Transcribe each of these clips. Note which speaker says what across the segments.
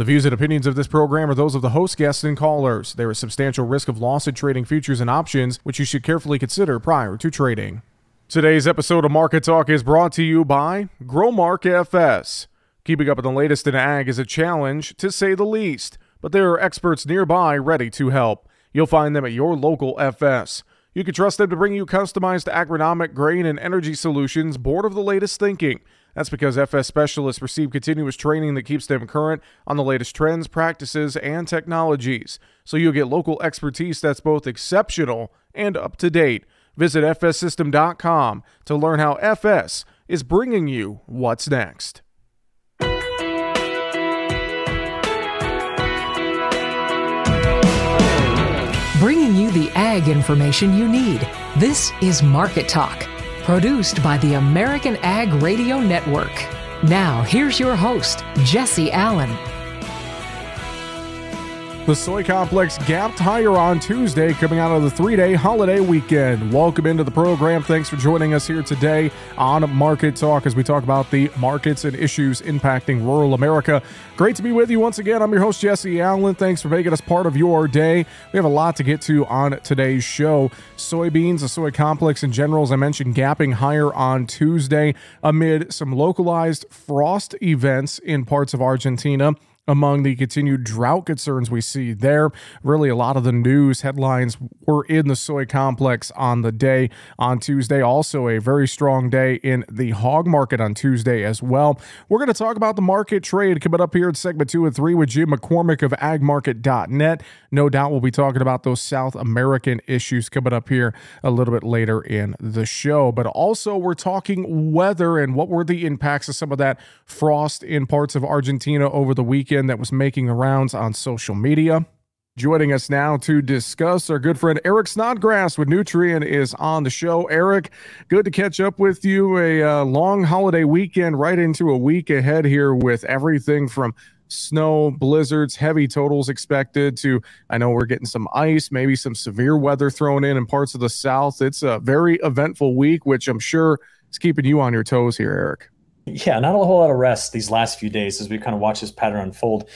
Speaker 1: The views and opinions of this program are those of the host, guests, and callers. There is substantial risk of loss in trading futures and options, which you should carefully consider prior to trading. Today's episode of Market Talk is brought to you by Growmark FS. Keeping up with the latest in ag is a challenge, to say the least, but there are experts nearby ready to help. You'll find them at your local FS. You can trust them to bring you customized agronomic, grain, and energy solutions born of the latest thinking. That's because FS specialists receive continuous training that keeps them current on the latest trends, practices, and technologies. So you'll get local expertise that's both exceptional and up to date. Visit fssystem.com to learn how FS is bringing you what's next.
Speaker 2: Bringing you the ag information you need. This is Market Talk Produced by the American Ag Radio Network. Now, here's your host, Jesse Allen.
Speaker 1: The soy complex gapped higher on Tuesday, coming out of the three day holiday weekend. Welcome into the program. Thanks for joining us here today on Market Talk as we talk about the markets and issues impacting rural America. Great to be with you once again. I'm your host, Jesse Allen. Thanks for making us part of your day. We have a lot to get to on today's show. Soybeans, the soy complex in general, as I mentioned, gapping higher on Tuesday amid some localized frost events in parts of Argentina among the continued drought concerns we see there. Really, a lot of the news headlines were in the soy complex on the day on Tuesday. Also, a very strong day in the hog market on Tuesday as well. We're going to talk about the market trade coming up here in segment two and three with Jim McCormick of agmarket.net. No doubt we'll be talking about those South American issues coming up here a little bit later in the show. But also, we're talking weather and what were the impacts of some of that frost in parts of Argentina over the weekend that was making the rounds on social media. Joining us now to discuss our good friend Eric Snodgrass with Nutrien is on the show. Eric, good to catch up with you. A uh, long holiday weekend, right into a week ahead here with everything from snow, blizzards, heavy totals expected to I know we're getting some ice, maybe some severe weather thrown in in parts of the south. It's a very eventful week, which I'm sure is keeping you on your toes here, Eric.
Speaker 3: Yeah, not a whole lot of rest these last few days as we kind of watch this pattern unfold.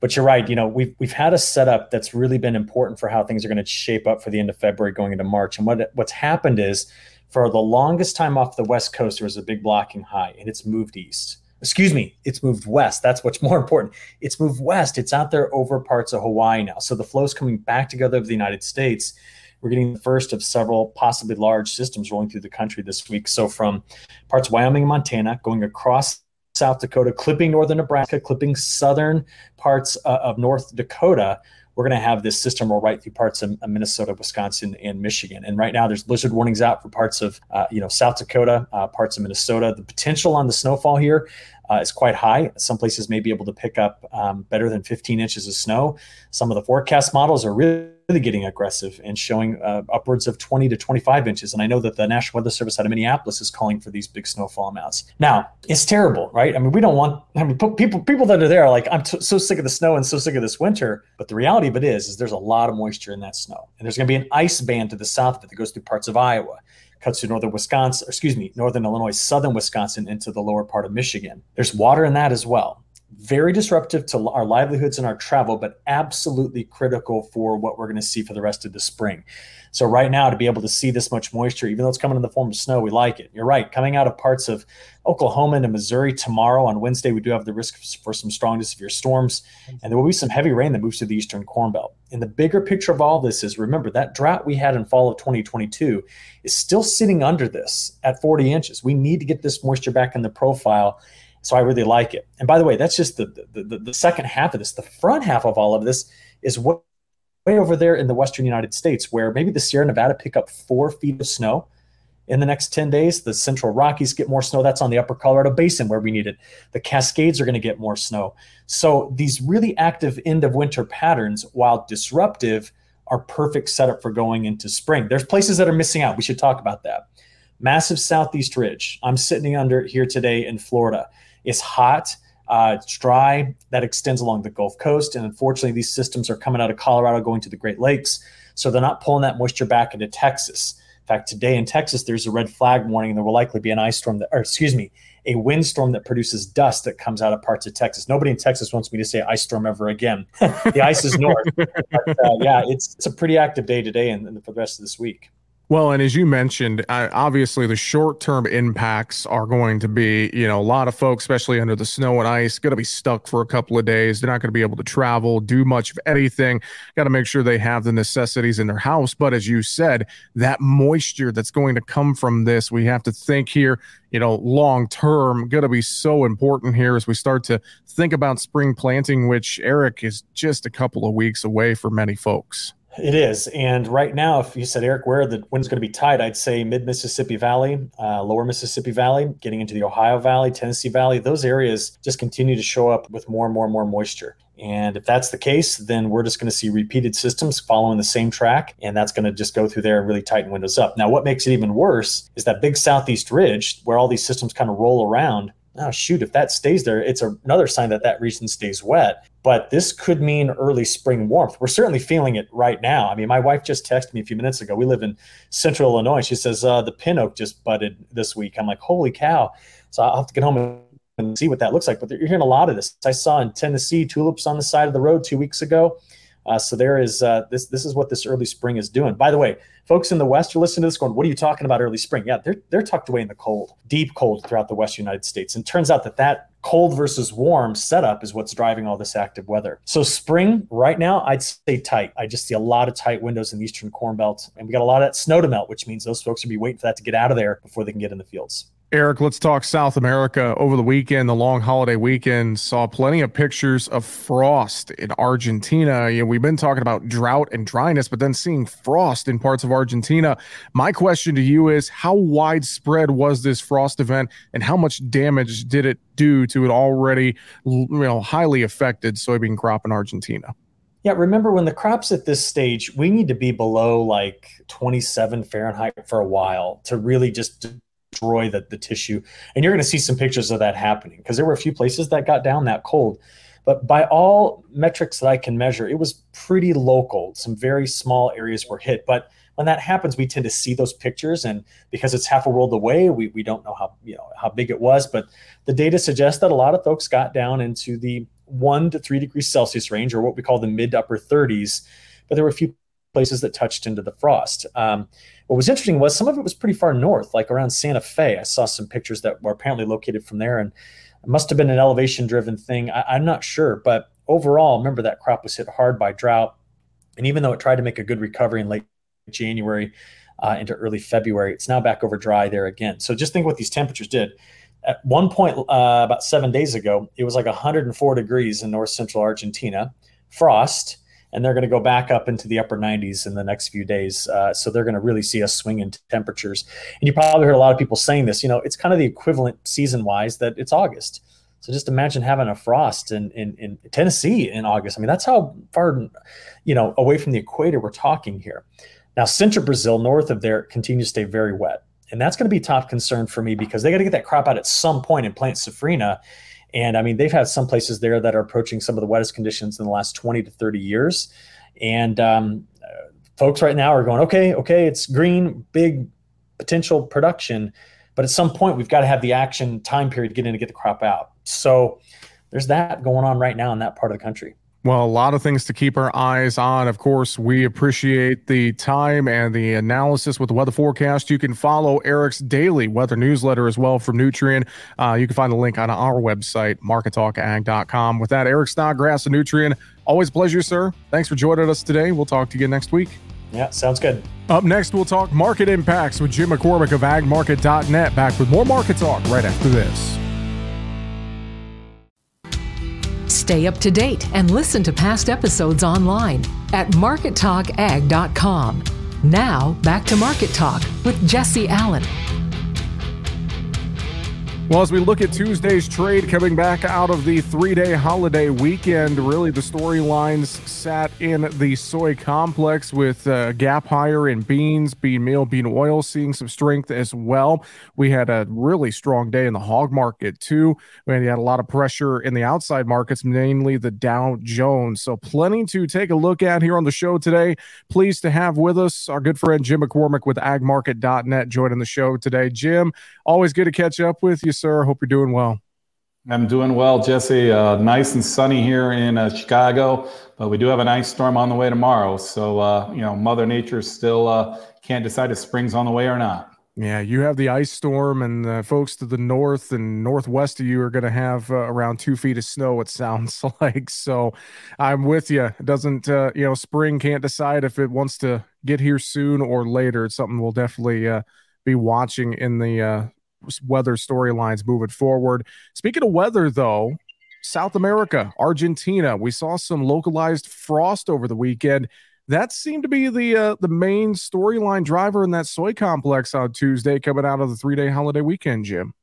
Speaker 3: But you're right. You know, we've we've had a setup that's really been important for how things are going to shape up for the end of February going into March. And what what's happened is, for the longest time off the West Coast, there was a big blocking high, and it's moved east. Excuse me, it's moved west. That's what's more important. It's moved west. It's out there over parts of Hawaii now. So the flow's coming back together of the United States we're getting the first of several possibly large systems rolling through the country this week. So from parts of Wyoming and Montana, going across South Dakota, clipping northern Nebraska, clipping southern parts uh, of North Dakota, we're going to have this system roll right through parts of, Minnesota, Wisconsin, and Michigan. And right now, there's blizzard warnings out for parts of uh, you know South Dakota, uh, parts of Minnesota. The potential on the snowfall here uh, is quite high. Some places may be able to pick up um, better than 15 inches of snow. Some of the forecast models are really getting aggressive and showing uh, upwards of 20 to 25 inches. And I know that the National Weather Service out of Minneapolis is calling for these big snowfall amounts. Now, it's terrible, right? I mean, we don't want. I mean, people people that are there are like, I'm t- so sick of the snow and so sick of this winter. But the reality of it is, is there's a lot of moisture in that snow, and there's going to be an ice band to the south of it that goes through parts of Iowa cuts through northern Wisconsin, excuse me, northern Illinois, southern Wisconsin into the lower part of Michigan. There's water in that as well very disruptive to our livelihoods and our travel, but absolutely critical for what we're going to see for the rest of the spring. So, right now, to be able to see this much moisture, even though it's coming in the form of snow, we like it. You're right. Coming out of parts of Oklahoma and Missouri tomorrow on Wednesday, we do have the risk for some strong to severe storms, and there will be some heavy rain that moves through the eastern corn belt. And the bigger picture of all this is remember that drought we had in fall of 2022 is still sitting under this at 40 inches. We need to get this moisture back in the profile so I really like it. And by the way, that's just the, the, the, the second half of this. The front half of all of this is what way over there in the western United States, where maybe the Sierra Nevada pick up four feet of snow in the next 10 days. The central Rockies get more snow. That's on the upper Colorado Basin where we need it. The Cascades are going to get more snow. So these really active end of winter patterns, while disruptive, are perfect setup for going into spring. There's places that are missing out. We should talk about that. Massive southeast ridge. I'm sitting under here today in Florida. It's hot. Uh, it's dry. That extends along the Gulf Coast. And unfortunately, these systems are coming out of Colorado going to the Great Lakes. So they're not pulling that moisture back into Texas. In fact, today in Texas, there's a red flag warning, and there will likely be an ice storm, that, or excuse me, a windstorm that produces dust that comes out of parts of Texas. Nobody in Texas wants me to say ice storm ever again. the ice is north. But, uh, yeah, it's it's a pretty active day today and, and for the rest of this week.
Speaker 1: Well, and as you mentioned, obviously the short-term impacts are going to be, you know, a lot of folks, especially under the snow and ice, going to be stuck for a couple of days. They're not going to be able to travel, do much of anything. Got to make sure they have the necessities in their house. But as you said, that moisture that's going to come from this, we have to think here, you know, long term, going to be so important here as we start to think about spring planting, which Eric is just a couple of weeks away for many folks.
Speaker 3: It is. And right now, if you said, Eric, where the wind's going to be tight, I'd say mid Mississippi Valley, uh, lower Mississippi Valley, getting into the Ohio Valley, Tennessee Valley, those areas just continue to show up with more and more and more moisture. And if that's the case, then we're just going to see repeated systems following the same track. And that's going to just go through there and really tighten windows up. Now, what makes it even worse is that big southeast ridge where all these systems kind of roll around oh shoot if that stays there it's another sign that that region stays wet. But this could mean early spring warmth. We're certainly feeling it right now. I mean my wife just texted me a few minutes ago. We live in central illinois. She says uh, the pin oak just budded this week. I'm like holy cow. So i'll have to get home and see what that looks like. But you're hearing a lot of this. I saw in tennessee tulips on the side of the road two weeks ago uh, so there is uh, this. This is what this early spring is doing. By the way, folks in the West are listening to this, going, "What are you talking about? Early spring? Yeah, they're they're tucked away in the cold, deep cold throughout the West United States. And turns out that that cold versus warm setup is what's driving all this active weather. So spring right now, I'd say tight. I just see a lot of tight windows in the eastern Corn Belt, and we got a lot of that snow to melt, which means those folks will be waiting for that to get out of there before they can get in the fields.
Speaker 1: Eric, let's talk South America. Over the weekend, the long holiday weekend, saw plenty of pictures of frost in Argentina. You know, we've been talking about drought and dryness, but then seeing frost in parts of Argentina. My question to you is how widespread was this frost event and how much damage did it do to an already you know highly affected soybean crop in Argentina?
Speaker 3: Yeah, remember when the crops at this stage, we need to be below like 27 Fahrenheit for a while to really just destroy the, the tissue. And you're going to see some pictures of that happening because there were a few places that got down that cold. But by all metrics that I can measure, it was pretty local. Some very small areas were hit. But when that happens, we tend to see those pictures, and because it's half a world away, we, we don't know how you know how big it was. But the data suggests that a lot of folks got down into the one to three degrees Celsius range, or what we call the mid upper 30s. But there were a few places that touched into the frost. Um, what was interesting was some of it was pretty far north, like around Santa Fe. I saw some pictures that were apparently located from there, and it must have been an elevation driven thing. I, am not sure, but overall, remember that crop was hit hard by drought. And even though it tried to make a good recovery in late January uh, into early February, it's now back over dry there again. So just think what these temperatures did. At one point, uh, about seven days ago, it was like 104 degrees in north central Argentina, frost and they're going to go back up into the upper 90s in the next few days. Uh, so they're going to really see a swing in temperatures. And you probably heard a lot of people saying this. You know, it's kind of the equivalent season wise that it's August. So just imagine having a frost in, in, in Tennessee in August. I mean, that's how far, you know, away from the equator we're talking here. Now, central Brazil, north of there, continues to stay very wet. And that's going to be top concern for me because they got to get that crop out at some point and plant safrinha. And I mean, they've had some places there that are approaching some of the wettest conditions in the last 20 to 30 years. And um, folks right now are going, okay, okay, it's green, big potential production. But at some point, we've got to have the action time period to get in to get the crop out. So there's that going on right now in that part of the country.
Speaker 1: Well, a lot of things to keep our eyes on. Of course, we appreciate the time and the analysis with the weather forecast. You can follow Eric's daily weather newsletter as well from Nutrien. Uh, you can find the link on our website, markettalkag.com. With that, Eric Snodgrass of Nutrien, always pleasure, sir. Thanks for joining us today. We'll talk to you again next week.
Speaker 3: Yeah, sounds good.
Speaker 1: Up next, we'll talk market impacts with Jim McCormick of agmarket.net. Back with more market talk right after this.
Speaker 2: Stay up to date and listen to past episodes online at markettalkag.com. Now, back to Market Talk with Jesse Allen.
Speaker 1: Well, as we look at Tuesday's trade coming back out of the three day holiday weekend, really the storylines sat in the soy complex with uh, gap higher in beans, bean meal, bean oil seeing some strength as well. We had a really strong day in the hog market too. We had a lot of pressure in the outside markets, mainly the Dow Jones. So, plenty to take a look at here on the show today. Pleased to have with us our good friend Jim McCormick with agmarket.net joining the show today. Jim, always good to catch up with you sir? Hope you're doing well.
Speaker 4: I'm doing well, Jesse. Uh, nice and sunny here in uh, Chicago, but we do have an ice storm on the way tomorrow. So, uh, you know, Mother Nature still uh, can't decide if spring's on the way or not.
Speaker 1: Yeah, you have the ice storm, and folks to the north and northwest of you are going to have uh, around two feet of snow. It sounds like so. I'm with you. It doesn't uh, you know spring can't decide if it wants to get here soon or later. It's something we'll definitely uh, be watching in the uh, weather storylines moving forward. Speaking of weather, though, South America, Argentina, we saw some localized frost over the weekend that seemed to be the uh, the main storyline driver in that soy complex on Tuesday, coming out of the three day holiday weekend, Jim.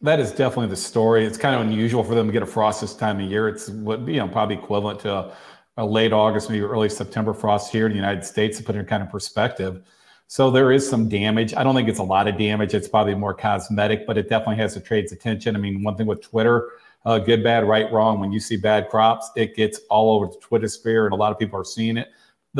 Speaker 4: That is definitely the story. It's kind of unusual for them to get a frost this time of year. It's what you know, probably equivalent to a, a late August, maybe early September frost here in the United States to put it in kind of perspective. So there is some damage. I don't think it's a lot of damage. It's probably more cosmetic, but it definitely has the trade's attention. I mean, one thing with Twitter, uh, good, bad, right, wrong. When you see bad crops, it gets all over the Twitter sphere, and a lot of people are seeing it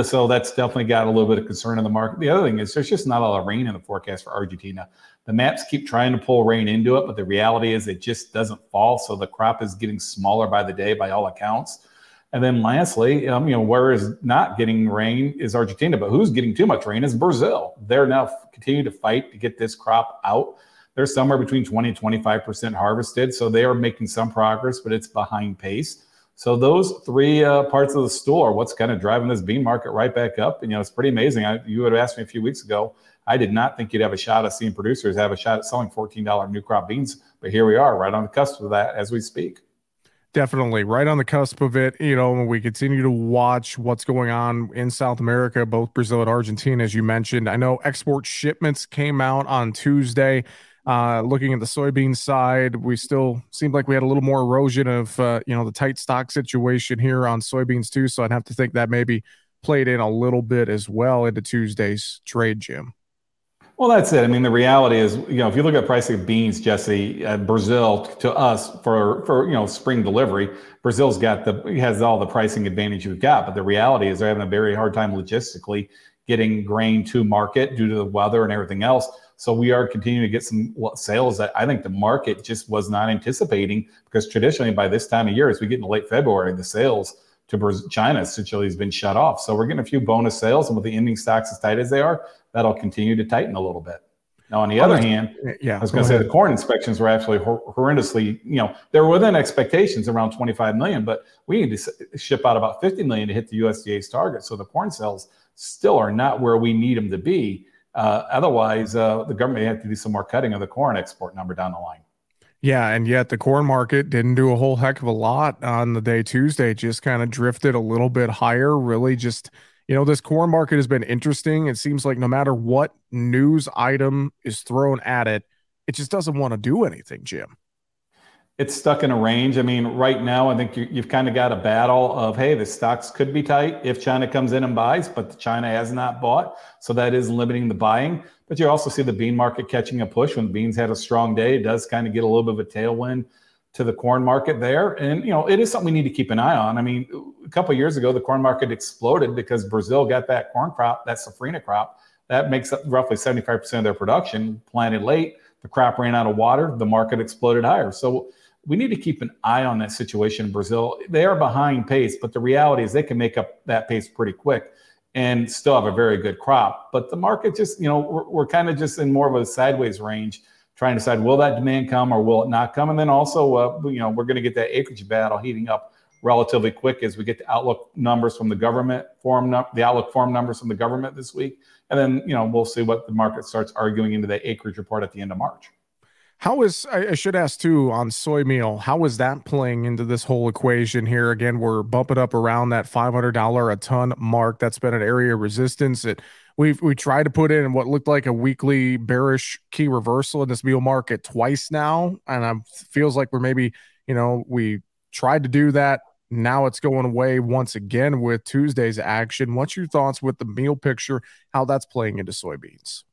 Speaker 4: so that's definitely got a little bit of concern in the market. The other thing is there's just not a lot of rain in the forecast for Argentina. The maps keep trying to pull rain into it, but the reality is it just doesn't fall. So the crop is getting smaller by the day, by all accounts. And then lastly, um, you know, where is not getting rain is Argentina, but who's getting too much rain is Brazil. They're now continuing to fight to get this crop out. They're somewhere between 20 and 25% harvested. So they are making some progress, but it's behind pace. So those three uh, parts of the stool are what's kind of driving this bean market right back up. And you know, it's pretty amazing. I, you would have asked me a few weeks ago. I did not think you'd have a shot at seeing producers have a shot at selling $14 new crop beans, but here we are, right on the cusp of that as we speak.
Speaker 1: Definitely right on the cusp of it. You know, we continue to watch what's going on in South America, both Brazil and Argentina, as you mentioned. I know export shipments came out on Tuesday. Uh, looking at the soybean side, we still seemed like we had a little more erosion of uh, you know the tight stock situation here on soybeans too. So I'd have to think that maybe played in a little bit as well into Tuesday's trade, Jim.
Speaker 4: Well, that's it. I mean, the reality is, you know, if you look at pricing of beans, Jesse, uh, Brazil to us for for you know spring delivery, Brazil's got the has all the pricing advantage we've got. But the reality is, they're having a very hard time logistically getting grain to market due to the weather and everything else. So we are continuing to get some sales that I think the market just was not anticipating because traditionally by this time of year, as we get into late February, the sales to China essentially has been shut off. So we're getting a few bonus sales, and with the ending stocks as tight as they are, that'll continue to tighten a little bit. Now, on the other hand, yeah, I was going to say the corn inspections were actually horrendously, you know, they were within expectations around 25 million, but we need to ship out about 50 million to hit the USDA's target. So the corn sales still are not where we need them to be. Uh, otherwise, uh, the government may have to do some more cutting of the corn export number down the line.
Speaker 1: Yeah, and yet the corn market didn't do a whole heck of a lot on the day Tuesday. Just kind of drifted a little bit higher. Really, just you know, this corn market has been interesting. It seems like no matter what news item is thrown at it, it just doesn't want to do anything, Jim
Speaker 4: it's stuck in a range. I mean, right now, I think you, have kind of got a battle of, hey, the stocks could be tight if China comes in and buys, but China has not bought. So that is limiting the buying. But you also see the bean market catching a push when beans had a strong day. It does kind of get a little bit of a tailwind to the corn market there. And, you know, it is something we need to keep an eye on. I mean, a couple years ago, the corn market exploded because Brazil got that corn crop, that safrinha crop, that makes up roughly 75% of their production planted late. The crop ran out of water. The market exploded higher. So, we need to keep an eye on that situation in Brazil. They are behind pace, but the reality is they can make up that pace pretty quick and still have a very good crop. But the market just, you know, we're, we're kind of just in more of a sideways range, trying to decide will that demand come or will it not come? And then also, uh, you know, we're going to get that acreage battle heating up relatively quick as we get the outlook numbers from the government form, the outlook form numbers from the government this week. And then, you know, we'll see what the market starts arguing into the acreage report at the end of March.
Speaker 1: How is I, should ask too on soy meal? How is that playing into this whole equation here? Again, we're bumping up around that five hundred dollar a ton mark. That's been an area of resistance. It we've we tried to put in what looked like a weekly bearish key reversal in this meal market twice now, and it feels like we're maybe you know we tried to do that. Now it's going away once again with Tuesday's action. What's your thoughts with the meal picture? How that's playing into soybeans?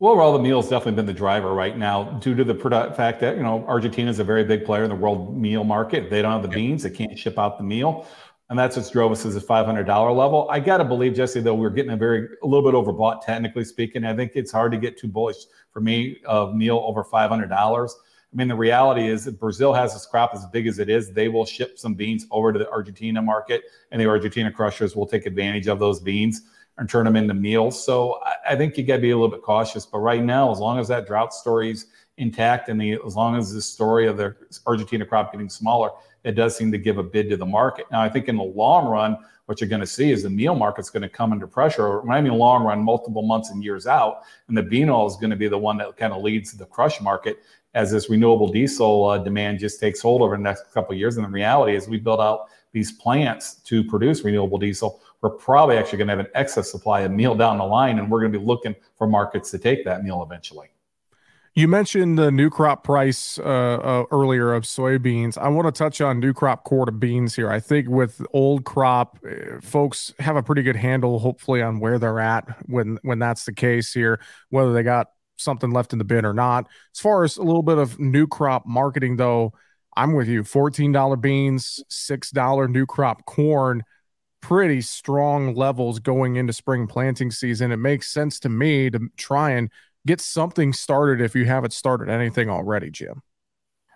Speaker 4: Well, overall, the meal has definitely been the driver right now due to the product, fact that, you know, Argentina is a very big player in the world meal market. They don't have the beans, they can't ship out the meal. And that's what drove us to the $500 level. I got to believe, Jesse, though, we're getting a very, a little bit overbought, technically speaking. I think it's hard to get too bullish for me of meal over $500. I mean, the reality is that Brazil has this crop as big as it is. They will ship some beans over to the Argentina market, and the Argentina crushers will take advantage of those beans and turn them into meals. So I, I think you got to be a little bit cautious. But right now, as long as that drought story's intact and the, as long as the story of the Argentina crop getting smaller, it does seem to give a bid to the market. Now, I think in the long run, what you're going to see is the meal market's going to come under pressure. When I mean long run, multiple months and years out, and the bean oil is going to be the one that kind of leads the crush market as this renewable diesel uh, demand just takes hold over the next couple of years. And the reality is, we build out these plants to produce renewable diesel. We're probably actually going to have an excess supply of meal down the line, and we're going to be looking for markets to take that meal eventually.
Speaker 1: You mentioned the new crop price uh, uh, earlier of soybeans. I want to touch on new crop quarter beans here. I think with old crop, uh, folks have a pretty good handle, hopefully, on where they're at when when that's the case here, whether they got something left in the bin or not. As far as a little bit of new crop marketing, though, I'm with you. $14 beans, $6 new crop corn, pretty strong levels going into spring planting season. It makes sense to me to try and get something started if you haven't started anything already, Jim.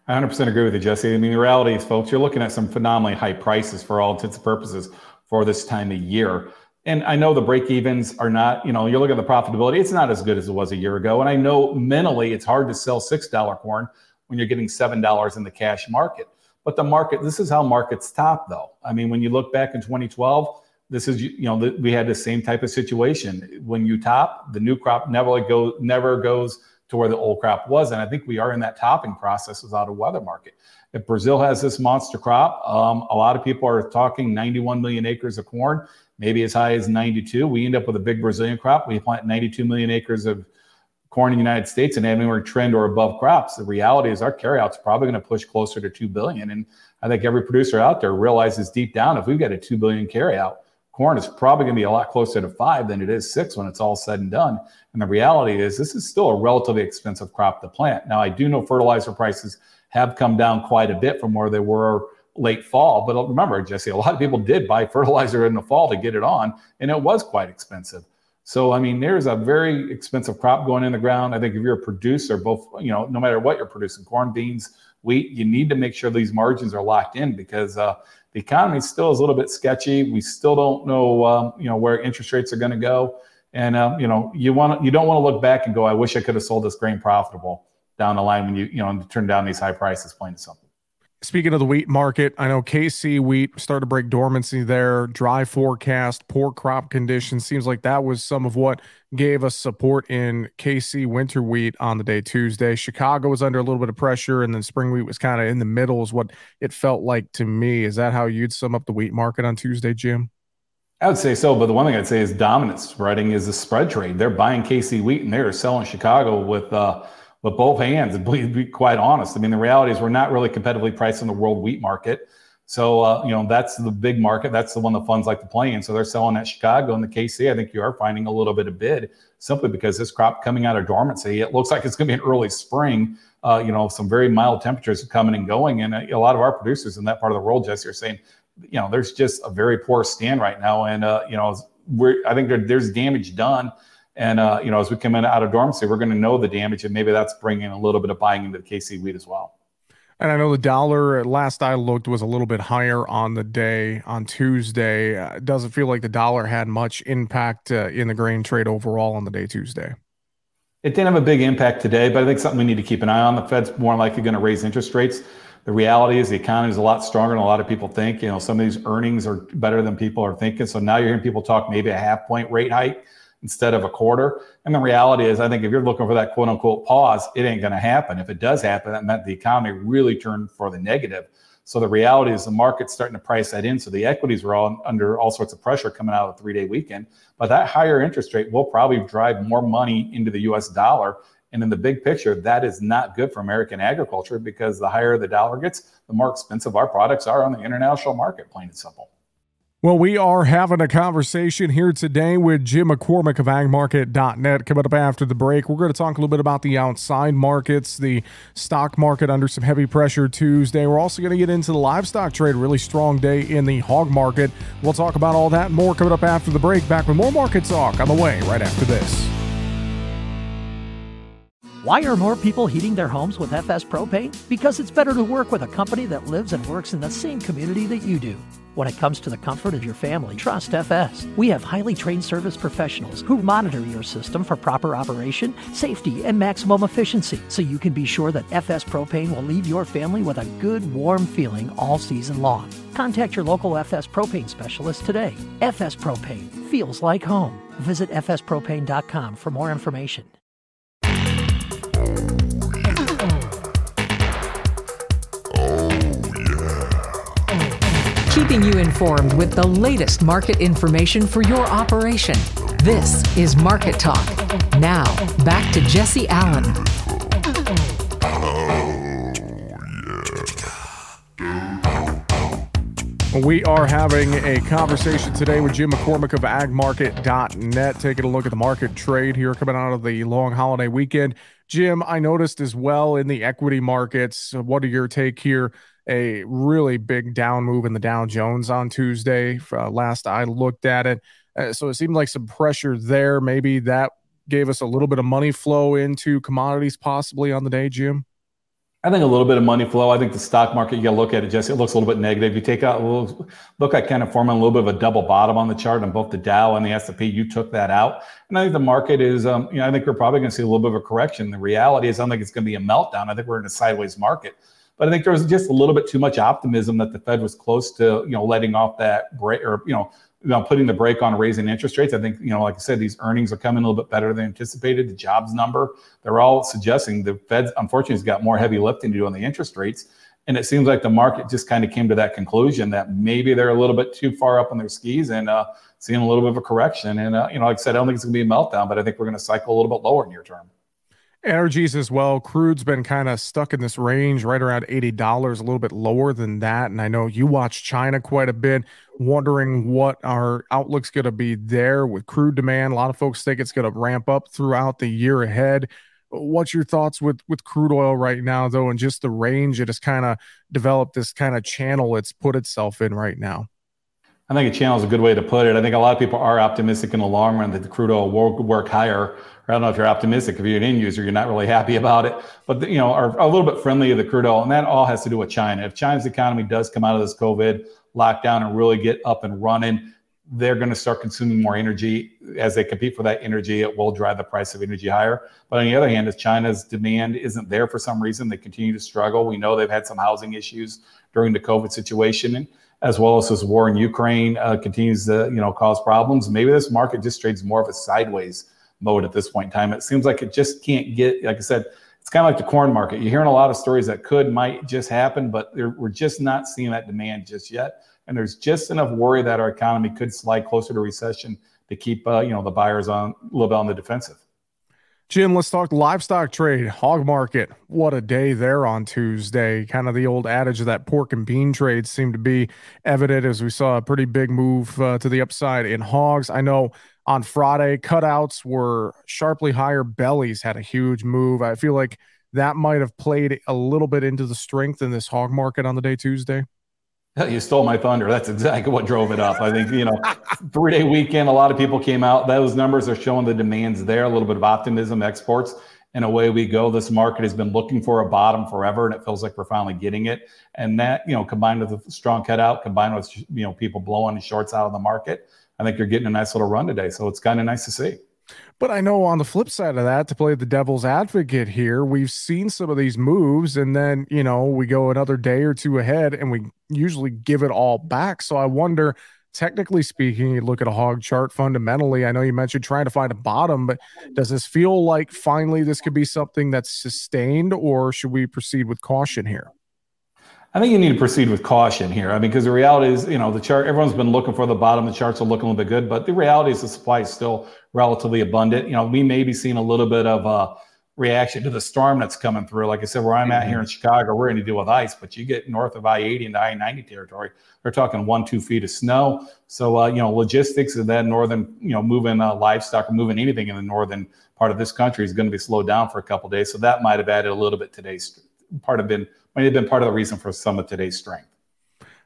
Speaker 4: I 100% agree with you, Jesse. I mean, the reality is, folks, you're looking at some phenomenally high prices for all intents and purposes for this time of year. And I know the break evens are not, you know, you look at the profitability, it's not as good as it was a year ago. And I know mentally it's hard to sell $6 corn when you're getting $7 in the cash market. But the market, this is how markets top, though. I mean, when you look back in 2012, this is you know we had the same type of situation. When you top the new crop never go never goes to where the old crop was. And i think we are in that topping process without a weather market. If brazil has this monster crop um, a lot of people are talking 91 million acres of corn maybe as high as 92 we end up with a big brazilian crop. We plant 92 million acres of corn in the united states and anywhere trend or above crops the reality is our carryout's probably going to push closer to 2 billion and i think every producer out there realizes deep down if we've got a 2 billion carryout corn is probably going to be a lot closer to five than it is six when it's all said and done. And the reality is, this is still a relatively expensive crop to plant. Now, I do know fertilizer prices have come down quite a bit from where they were late fall. But remember, Jesse, a lot of people did buy fertilizer in the fall to get it on, and it was quite expensive. So, I mean, there's a very expensive crop going in the ground. I think if you're a producer, both, you know, no matter what you're producing, corn, beans, wheat, you need to make sure these margins are locked in because uh, the economy still is a little bit sketchy. We still don't know, um, you know, where interest rates are going to go. And um, you know, you want you don't want to look back and go, I wish I could have sold this grain profitable down the line when you you know turn down these high prices. Plain and simple.
Speaker 1: Speaking of the wheat market, I know KC wheat started to break dormancy there. Dry forecast, poor crop conditions. Seems like that was some of what gave us support in KC winter wheat on the day Tuesday. Chicago was under a little bit of pressure, and then spring wheat was kind of in the middle, is what it felt like to me. Is that how you'd sum up the wheat market on Tuesday, Jim?
Speaker 4: I would say so, but the one thing I'd say is dominant spreading is the spread trade. They're buying KC wheat and they're selling Chicago with uh, with both hands. And be, quite honest, I mean, the reality is we're not really competitively priced in the world wheat market. So, uh, you know, that's the big market. That's the one the funds like to play in. So they're selling at Chicago and the KC. I think you are finding a little bit of bid simply because this crop coming out of dormancy, it looks like it's going to be an early spring. Uh, you know, some very mild temperatures coming and going. And a, a, lot of our producers in that part of the world, Jesse, are saying, you know, there's just a very poor stand right now. And, uh, you know, we're, I think there, there's damage done and uh, you know, as we come in out of dormancy, we're going to know the damage, and maybe that's bringing a little bit of buying into the KC wheat as well.
Speaker 1: And I know the dollar, last I looked, was a little bit higher on the day on Tuesday. Uh, doesn't feel like the dollar had much impact uh, in the grain trade overall on the day Tuesday.
Speaker 4: It didn't have a big impact today, but I think something we need to keep an eye on. The Fed's more likely going to raise interest rates. The reality is the economy is a lot stronger than a lot of people think. You know, some of these earnings are better than people are thinking. So now you're hearing people talk maybe a half point rate hike instead of a quarter. And the reality is, I think if you're looking for that quote unquote pause, it ain't going to happen. If it does happen, that meant the economy really turned for the negative. So the reality is the market's starting to price that in. So the equities were all under all sorts of pressure coming out of the three day weekend. But that higher interest rate will probably drive more money into the US dollar. And in the big picture, that is not good for American agriculture because the higher the dollar gets, the more expensive our products are on the international market, plain and simple.
Speaker 1: Well, we are having a conversation here today with Jim McCormick of agmarket.net. Coming up after the break, we're going to talk a little bit about the outside markets, the stock market under some heavy pressure Tuesday. We're also going to get into the livestock trade, really strong day in the hog market. We'll talk about all that and more coming up after the break. Back with more market talk on the way right after this.
Speaker 5: Why are more people heating their homes with FS Propane? Because it's better to work with a company that lives and works in the same community that you do. When it comes to the comfort of your family, trust FS. We have highly trained service professionals who monitor your system for proper operation, safety, and maximum efficiency so you can be sure that FS Propane will leave your family with a good, warm feeling all season long. Contact your local FS Propane specialist today. FS Propane feels like home. Visit fspropane.com for more information.
Speaker 2: Keeping you informed with the latest market information for your operation. This is Market Talk. Now, back to Jesse Allen.
Speaker 1: We are having a conversation today with Jim McCormick of agmarket.net, taking a look at the market trade here coming out of the long holiday weekend. Jim, I noticed as well in the equity markets. What are your take here? A really big down move in the Dow Jones on Tuesday. Uh, last I looked at it, uh, so it seemed like some pressure there. Maybe that gave us a little bit of money flow into commodities, possibly on the day, Jim.
Speaker 4: I think a little bit of money flow. I think the stock market, you got to look at it, Jesse. It looks a little bit negative. You take out, a little look at kind of forming a little bit of a double bottom on the chart on both the Dow and the S&P. You took that out, and I think the market is, um, you know, I think we're probably going to see a little bit of a correction. The reality is, I don't think it's going to be a meltdown. I think we're in a sideways market. But I think there was just a little bit too much optimism that the Fed was close to, you know, letting off that break or, you know, you know, putting the brake on raising interest rates. I think, you know, like I said, these earnings are coming a little bit better than anticipated. The jobs number, they're all suggesting the Fed, unfortunately, has got more heavy lifting to do on the interest rates. And it seems like the market just kind of came to that conclusion that maybe they're a little bit too far up on their skis and uh, seeing a little bit of a correction. And, uh, you know, like I said, I don't think it's going to be a meltdown, but I think we're going to cycle a little bit lower near term.
Speaker 1: Energies as well. Crude's been kind of stuck in this range right around $80, a little bit lower than that. And I know you watch China quite a bit, wondering what our outlook's going to be there with crude demand. A lot of folks think it's going to ramp up throughout the year ahead. What's your thoughts with with crude oil right now, though, and just the range it has kind of developed this kind of channel it's put itself in right now?
Speaker 4: I think a channel is a good way to put it. I think a lot of people are optimistic in the long run that the crude oil will work higher. I don't know if you're optimistic. If you're an end user, you're not really happy about it. But you know, are, a little bit friendly of the crude oil, and that all has to do with China. If China's economy does come out of this COVID lockdown and really get up and running, they're going to start consuming more energy as they compete for that energy. It will drive the price of energy higher. But on the other hand, if China's demand isn't there for some reason, they continue to struggle. We know they've had some housing issues during the COVID situation. And as well as this war in Ukraine uh, continues to you know cause problems. Maybe this market just trades more of a sideways mode at this point in time. It seems like it just can't get like I said. It's kind of like the corn market. You're hearing a lot of stories that could, might just happen, but we're just not seeing that demand just yet. And there's just enough worry that our economy could slide closer to recession to keep, uh, you know, the buyers on a little bit on the defensive.
Speaker 1: Jim, let's talk livestock trade, hog market. What a day there on Tuesday. Kind of the old adage of that pork and bean trade seemed to be evident as we saw a pretty big move uh, to the upside in hogs. I know on Friday, cutouts were sharply higher, bellies had a huge move. I feel like that might have played a little bit into the strength in this hog market on the day Tuesday.
Speaker 4: You stole my thunder. That's exactly what drove it up. I think, you know, three day weekend, a lot of people came out. Those numbers are showing the demands there, a little bit of optimism, exports, and away we go. This market has been looking for a bottom forever, and it feels like we're finally getting it. And that, you know, combined with a strong cutout, combined with, you know, people blowing shorts out of the market, I think you're getting a nice little run today. So it's kind of nice to see.
Speaker 1: But I know on the flip side of that, to play the devil's advocate here, we've seen some of these moves, and then, you know, we go another day or two ahead and we usually give it all back. So I wonder, technically speaking, you look at a hog chart fundamentally. I know you mentioned trying to find a bottom, but does this feel like finally this could be something that's sustained, or should we proceed with caution here?
Speaker 4: I think you need to proceed with caution here. I mean, because the reality is, you know, the chart, everyone's been looking for the bottom. The charts are looking a little bit good, but the reality is the supply is still relatively abundant. You know, we may be seeing a little bit of a reaction to the storm that's coming through. Like I said, where I'm at here in Chicago, we're going to deal with ice, but you get north of I 80 into I 90 territory, they're talking one, two feet of snow. So, uh, you know, logistics of that northern, you know, moving uh, livestock or moving anything in the northern part of this country is going to be slowed down for a couple days. So that might have added a little bit today's part of been might have been part of the reason for some of today's strength.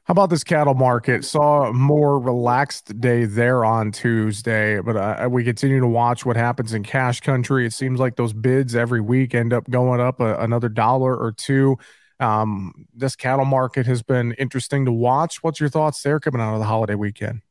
Speaker 1: How about this cattle market? Saw a more relaxed day there on Tuesday, but uh, we continue to watch what happens in cash country. It seems like those bids every week end up going up a, another dollar or two. Um, this cattle market has been interesting to watch. What's your thoughts there coming out of the holiday weekend?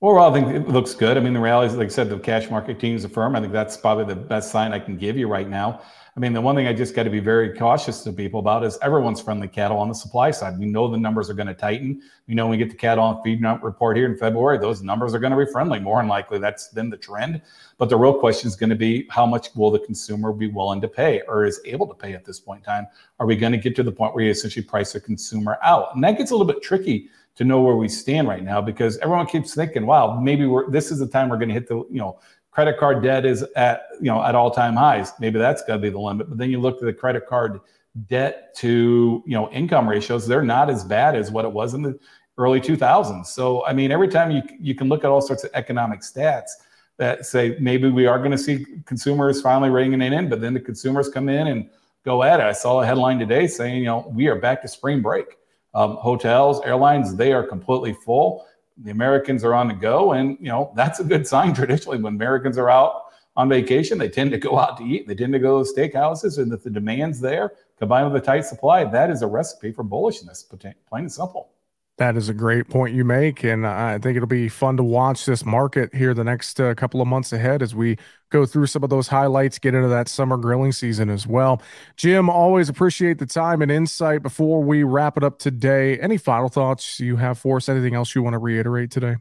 Speaker 4: Overall, I think it looks good. I mean, the reality is, like I said, the cash market continues to firm. I think that's probably the best sign I can give you right now. I mean, the one thing I just got to be very cautious to people about is everyone's friendly cattle on the supply side. We know the numbers are going to tighten. We know when we get the cattle on feed report here in February, those numbers are going to be friendly. More than likely, that's been the trend. But the real question is going to be how much will the consumer be willing to pay or is able to pay at this point in time? Are we going to get to the point where you essentially price a consumer out? And that gets a little bit tricky to know where we stand right now because everyone keeps thinking, wow, maybe we're this is the time we're going to hit the, you know, credit card debt is at you know at all time highs. Maybe that's got to be the limit. But then you look at the credit card debt to you know income ratios; they're not as bad as what it was in the early 2000s. So I mean, every time you you can look at all sorts of economic stats that say maybe we are going to see consumers finally reining it in, but then the consumers come in and go at it. I saw a headline today saying you know we are back to spring break. Um, hotels, airlines, they are completely full the Americans are on the go, and you know that's a good sign. Traditionally, when Americans are out on vacation, they tend to go out to eat. They tend to go to steakhouses, and if the demand's there, combined with a tight supply, that is a recipe for bullishness. Plain and simple.
Speaker 1: That is a great point you make. And I think it'll be fun to watch this market here the next uh, couple of months ahead as we go through some of those highlights, get into that summer grilling season as well. Jim, always appreciate the time and insight before we wrap it up today. Any final thoughts you have for us? Anything else you want to reiterate today?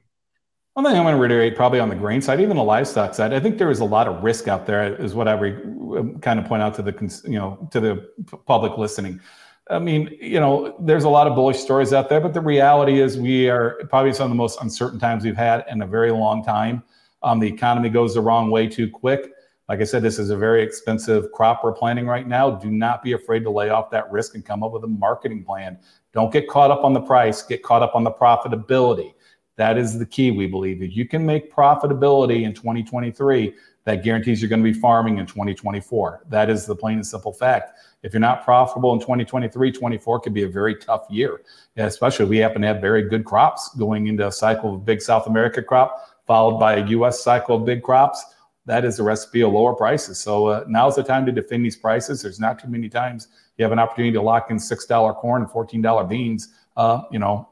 Speaker 4: One thing I want to reiterate, probably on the grain side, even the livestock side, I think there is a lot of risk out there, is what I re- kind of point out to the you know to the public listening. I mean, you know, there's a lot of bullish stories out there, but the reality is we are probably some of the most uncertain times we've had in a very long time. Um, the economy goes the wrong way too quick. Like I said, this is a very expensive crop we're planting right now. Do not be afraid to lay off that risk and come up with a marketing plan. Don't get caught up on the price, get caught up on the profitability. That is the key, we believe. If you can make profitability in 2023, that guarantees you're going to be farming in 2024. That is the plain and simple fact. If you're not profitable in 2023, 24 could be a very tough year, especially if we happen to have very good crops going into a cycle of big South America crop, followed by a U.S. cycle of big crops. That is a recipe of lower prices. So uh, now's the time to defend these prices. There's not too many times you have an opportunity to lock in $6 corn and $14 beans, uh, you know,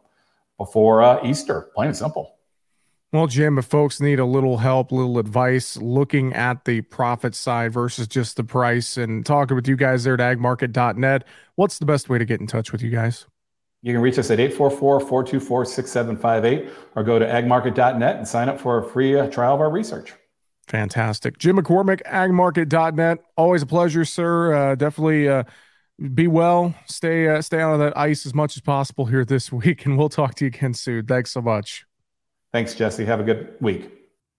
Speaker 4: before uh, Easter, plain and simple.
Speaker 1: Well, Jim, if folks need a little help, a little advice looking at the profit side versus just the price and talking with you guys there at agmarket.net, what's the best way to get in touch with you guys?
Speaker 4: You can reach us at 844 424 6758 or go to agmarket.net and sign up for a free uh, trial of our research.
Speaker 1: Fantastic. Jim McCormick, agmarket.net. Always a pleasure, sir. Uh, definitely uh, be well. Stay, uh, stay out of that ice as much as possible here this week, and we'll talk to you again soon. Thanks so much.
Speaker 4: Thanks, Jesse. Have a good week.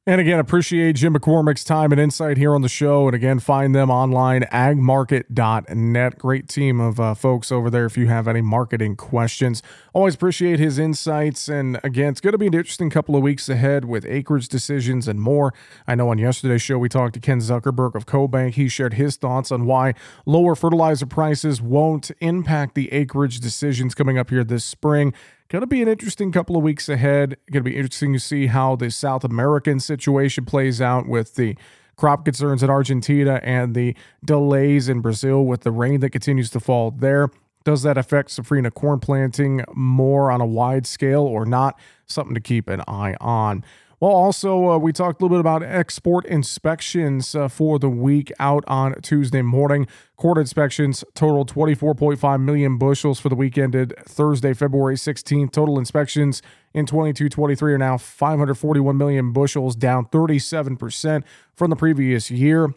Speaker 1: And again, appreciate Jim McCormick's time and insight here on the show. And again, find them online, agmarket.net. Great team of uh, folks over there if you have any marketing questions. Always appreciate his insights. And again, it's going to be an interesting couple of weeks ahead with acreage decisions and more. I know on yesterday's show, we talked to Ken Zuckerberg of CoBank. He shared his thoughts on why lower fertilizer prices won't impact the acreage decisions coming up here this spring. Going to be an interesting couple of weeks ahead. Going to be interesting to see how the South American situation plays out with the crop concerns in Argentina and the delays in Brazil with the rain that continues to fall there. Does that affect safrinha corn planting more on a wide scale or not? Something to keep an eye on. Well, also, uh, we talked a little bit about export inspections uh, for the week out on Tuesday morning. Corn inspections totaled 24.5 million bushels for the week ended Thursday, February 16th. Total inspections in 22 23 are now 541 million bushels, down 37% from the previous year.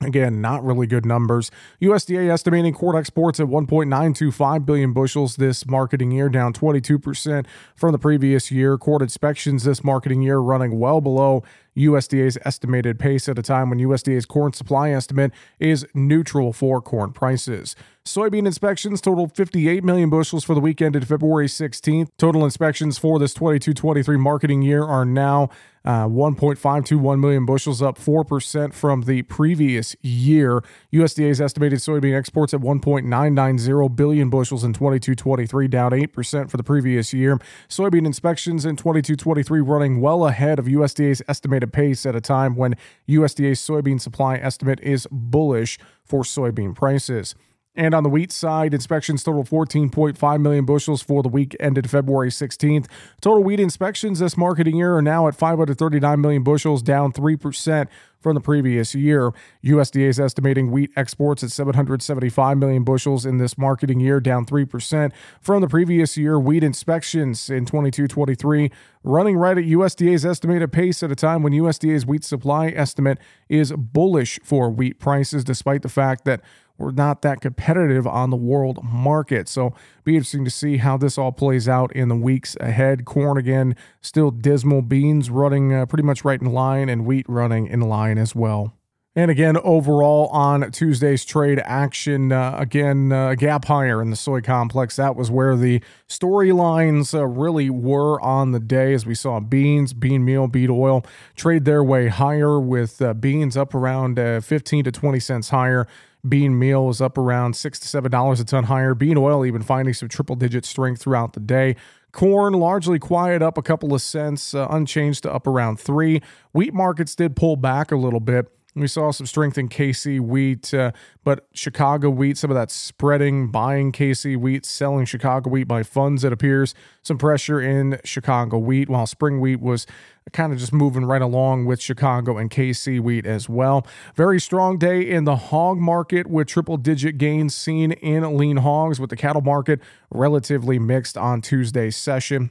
Speaker 1: Again, not really good numbers. USDA estimating corn exports at 1.925 billion bushels this marketing year, down 22% from the previous year. Corn inspections this marketing year running well below USDA's estimated pace at a time when USDA's corn supply estimate is neutral for corn prices. Soybean inspections totaled 58 million bushels for the weekend of February 16th. Total inspections for this 22 23 marketing year are now uh, 1.521 million bushels, up 4% from the previous year. USDA's estimated soybean exports at 1.990 billion bushels in 22 23, down 8% for the previous year. Soybean inspections in 22 23 running well ahead of USDA's estimated pace at a time when USDA's soybean supply estimate is bullish for soybean prices. And on the wheat side, inspections total 14.5 million bushels for the week ended February 16th. Total wheat inspections this marketing year are now at 539 million bushels, down 3% from the previous year. USDA is estimating wheat exports at 775 million bushels in this marketing year, down 3% from the previous year. Wheat inspections in 22 23 running right at USDA's estimated pace at a time when USDA's wheat supply estimate is bullish for wheat prices, despite the fact that we're not that competitive on the world market. So be interesting to see how this all plays out in the weeks ahead. Corn again, still dismal. Beans running uh, pretty much right in line, and wheat running in line as well. And again, overall on Tuesday's trade action, uh, again, uh, gap higher in the soy complex. That was where the storylines uh, really were on the day as we saw beans, bean meal, bean oil trade their way higher with uh, beans up around uh, 15 to 20 cents higher. Bean meal is up around six to seven dollars a ton higher. Bean oil even finding some triple digit strength throughout the day. Corn largely quiet, up a couple of cents, uh, unchanged to up around three. Wheat markets did pull back a little bit. We saw some strength in KC wheat, uh, but Chicago wheat, some of that spreading, buying KC wheat, selling Chicago wheat by funds, it appears. Some pressure in Chicago wheat, while spring wheat was kind of just moving right along with Chicago and KC wheat as well. Very strong day in the hog market with triple digit gains seen in lean hogs, with the cattle market relatively mixed on Tuesday's session.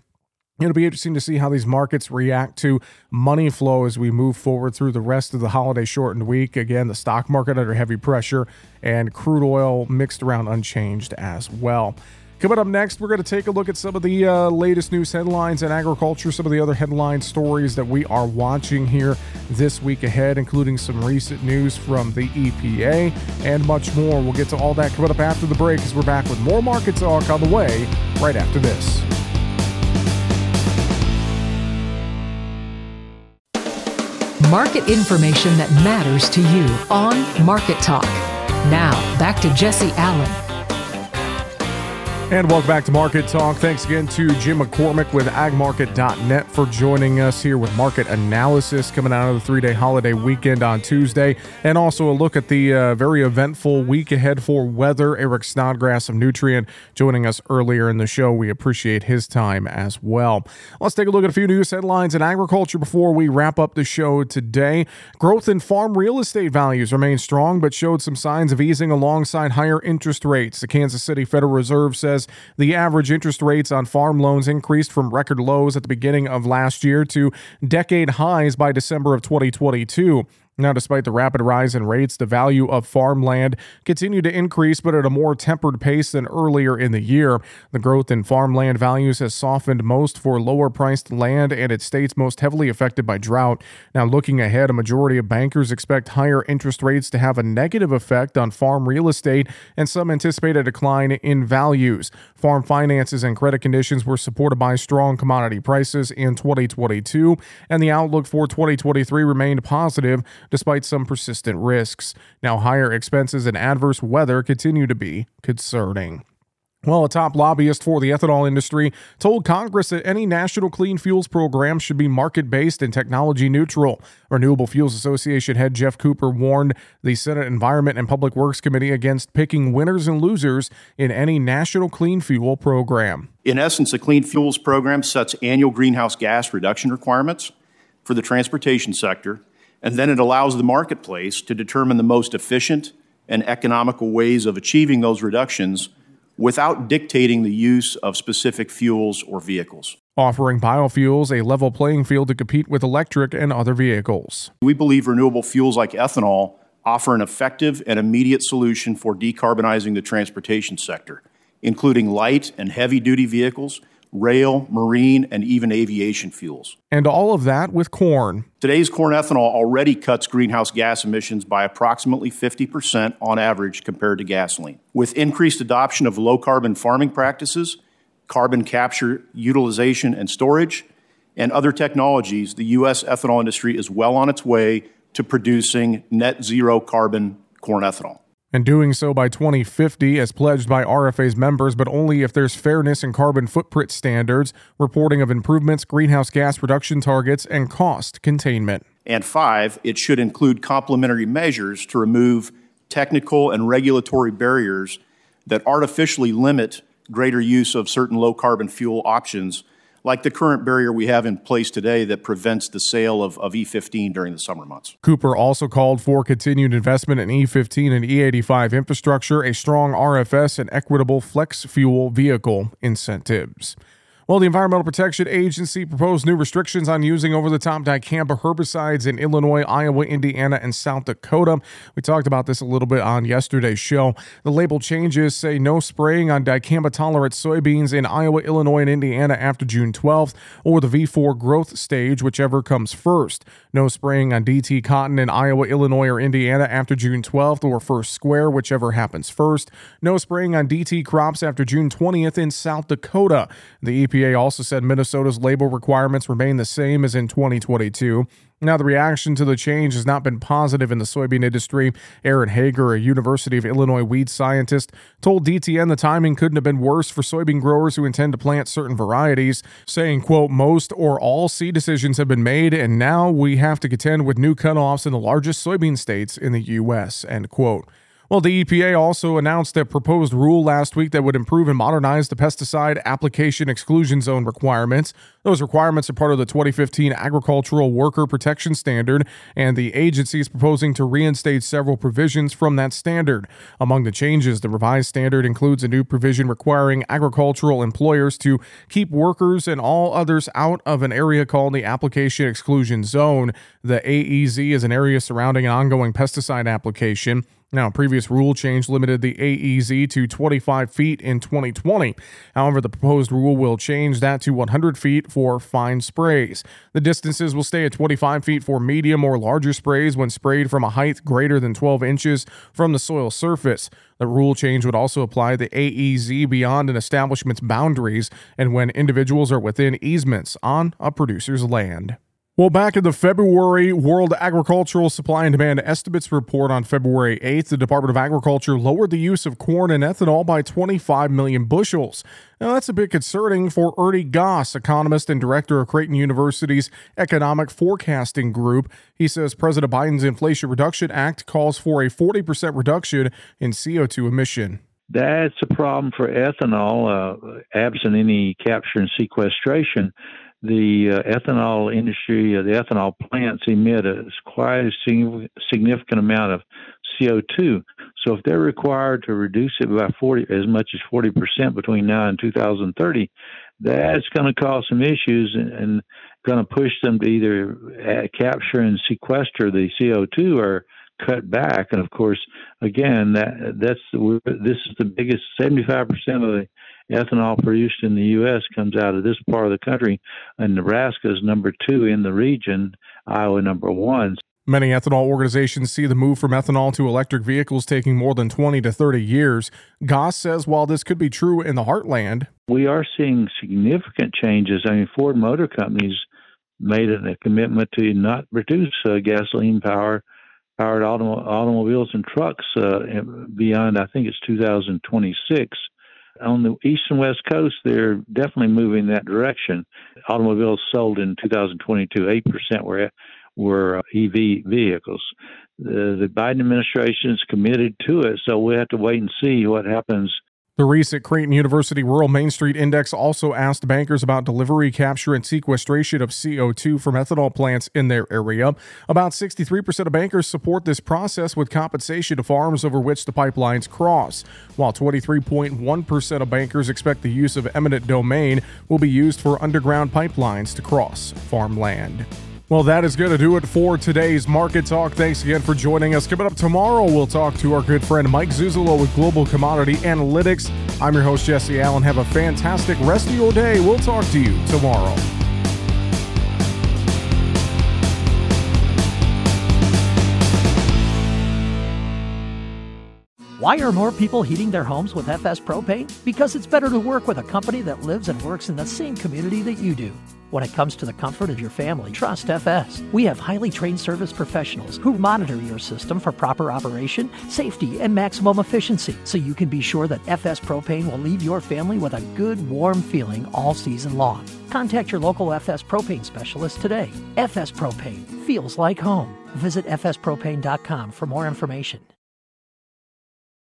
Speaker 1: It'll be interesting to see how these markets react to money flow as we move forward through the rest of the holiday shortened week. Again, the stock market under heavy pressure and crude oil mixed around unchanged as well. Coming up next, we're going to take a look at some of the uh, latest news headlines in agriculture, some of the other headline stories that we are watching here this week ahead, including some recent news from the EPA and much more. We'll get to all that coming up after the break as we're back with more market talk on the way right after this.
Speaker 2: Market information that matters to you on Market Talk. Now, back to Jesse Allen.
Speaker 1: And welcome back to Market Talk. Thanks again to Jim McCormick with agmarket.net for joining us here with market analysis coming out of the three day holiday weekend on Tuesday. And also a look at the uh, very eventful week ahead for weather. Eric Snodgrass of Nutrien joining us earlier in the show. We appreciate his time as well. Let's take a look at a few news headlines in agriculture before we wrap up the show today. Growth in farm real estate values remained strong, but showed some signs of easing alongside higher interest rates. The Kansas City Federal Reserve says says the average interest rates on farm loans increased from record lows at the beginning of last year to decade highs by December of 2022. Now, despite the rapid rise in rates, the value of farmland continued to increase, but at a more tempered pace than earlier in the year. The growth in farmland values has softened most for lower priced land and its states most heavily affected by drought. Now, looking ahead, a majority of bankers expect higher interest rates to have a negative effect on farm real estate, and some anticipate a decline in values. Farm finances and credit conditions were supported by strong commodity prices in 2022, and the outlook for 2023 remained positive despite some persistent risks. Now, higher expenses and adverse weather continue to be concerning. Well, a top lobbyist for the ethanol industry told Congress that any national clean fuels program should be market based and technology neutral. Renewable Fuels Association head Geoff Cooper warned the Senate Environment and Public Works Committee against picking winners and losers in any national clean fuel program.
Speaker 6: In essence, the Clean Fuels program sets annual greenhouse gas reduction requirements for the transportation sector and then it allows the marketplace to determine the most efficient and economical ways of achieving those reductions without dictating the use of specific fuels or vehicles.
Speaker 1: Offering biofuels a level playing field to compete with electric and other vehicles.
Speaker 6: We believe renewable fuels like ethanol offer an effective and immediate solution for decarbonizing the transportation sector, including light and heavy duty vehicles rail, marine, and even aviation fuels.
Speaker 1: And all of that with corn.
Speaker 6: Today's corn ethanol already cuts greenhouse gas emissions by approximately 50% on average compared to gasoline. With increased adoption of low carbon farming practices, carbon capture, utilization, and storage, and other technologies, the U.S. ethanol industry is well on its way to producing net zero carbon corn ethanol
Speaker 1: and doing so by 2050 as pledged by RFA's members, but only if there's fairness in carbon footprint standards, reporting of improvements, greenhouse gas reduction targets, and cost containment.
Speaker 6: And five, it should include complementary measures to remove technical and regulatory barriers that artificially limit greater use of certain low carbon fuel options like the current barrier we have in place today that prevents the sale of, of E15 during the summer months.
Speaker 1: Cooper also called for continued investment in E15 and E85 infrastructure, a strong RFS, and equitable flex fuel vehicle incentives. Well, the Environmental Protection Agency proposed new restrictions on using over the top dicamba herbicides in Illinois, Iowa, Indiana, and South Dakota. We talked about this a little bit on yesterday's show. The label changes say no spraying on dicamba tolerant soybeans in Iowa, Illinois, and Indiana after June 12th, or the V4 growth stage, whichever comes first. No spraying on DT cotton in Iowa, Illinois, or Indiana after June 12th, or first square, whichever happens first. No spraying on DT crops after June 20th in South Dakota. The EPA EPA also said Minnesota's label requirements remain the same as in 2022. Now, the reaction to the change has not been positive in the soybean industry. Aaron Hager, a University of Illinois weed scientist, told DTN the timing couldn't have been worse for soybean growers who intend to plant certain varieties, saying, quote, most or all seed decisions have been made, and now we have to contend with new cutoffs in the largest soybean states in the U.S., end quote. Well, the EPA also announced a proposed rule last week that would improve and modernize the pesticide application exclusion zone requirements. Those requirements are part of the 2015 Agricultural Worker Protection Standard, and the agency is proposing to reinstate several provisions from that standard. Among the changes, the revised standard includes a new provision requiring agricultural employers to keep workers and all others out of an area called the Application Exclusion Zone. The AEZ is an area surrounding an ongoing pesticide application. Now, previous rule change limited the AEZ to 25 feet in 2020. However, the proposed rule will change that to 100 feet for fine sprays. The distances will stay at 25 feet for medium or larger sprays when sprayed from a height greater than 12 inches from the soil surface. The rule change would also apply the AEZ beyond an establishment's boundaries and when individuals are within easements on a producer's land. Well, back in the February World Agricultural Supply and Demand Estimates report on February 8th, the Department of Agriculture lowered the use of corn and ethanol by 25 million bushels. Now, that's a bit concerning for Ernie Goss, economist and director of Creighton University's Economic Forecasting Group. He says President Biden's Inflation Reduction Act calls for a 40% reduction in CO2 emission.
Speaker 7: That's a problem for ethanol, uh, absent any capture and sequestration the uh, ethanol industry, uh, the ethanol plants emit a quite a significant amount of CO2. So if they're required to reduce it by 40, as much as 40 percent between now and 2030, that's going to cause some issues and, and going to push them to either uh, capture and sequester the CO2 or cut back. And of course, again, that that's this is the biggest 75 percent of the ethanol produced in the U.S. comes out of this part of the country, and Nebraska is number two in the region, Iowa number one.
Speaker 1: Many ethanol organizations see the move from ethanol to electric vehicles taking more than 20 to 30 years. Goss says while this could be true in the heartland,
Speaker 7: we are seeing significant changes. I mean, Ford Motor Company's made a commitment to not produce uh, gasoline power powered autom- automobiles and trucks uh, beyond, I think it's 2026 on the east and west coast, they're definitely moving that direction. Automobiles sold in 2022, 8% were were uh, EV vehicles. The, the Biden administration is committed to it, so we have to wait and see what happens
Speaker 1: the recent Creighton University Rural Main Street Index also asked bankers about delivery, capture, and sequestration of CO2 from ethanol plants in their area. About 63% of bankers support this process with compensation to farms over which the pipelines cross, while 23.1% of bankers expect the use of eminent domain will be used for underground pipelines to cross farmland. Well, that is going to do it for today's Market Talk. Thanks again for joining us. Coming up tomorrow, we'll talk to our good friend Mike Zuzolo with Global Commodity Analytics. I'm your host, Jesse Allen. Have a fantastic rest of your day. We'll talk to you tomorrow.
Speaker 5: Why are more people heating their homes with FS Propane? Because it's better to work with a company that lives and works in the same community that you do. When it comes to the comfort of your family, trust FS. We have highly trained service professionals who monitor your system for proper operation, safety, and maximum efficiency so you can be sure that FS Propane will leave your family with a good, warm feeling all season long. Contact your local FS Propane specialist today. FS Propane feels like home. Visit fspropane.com for more information.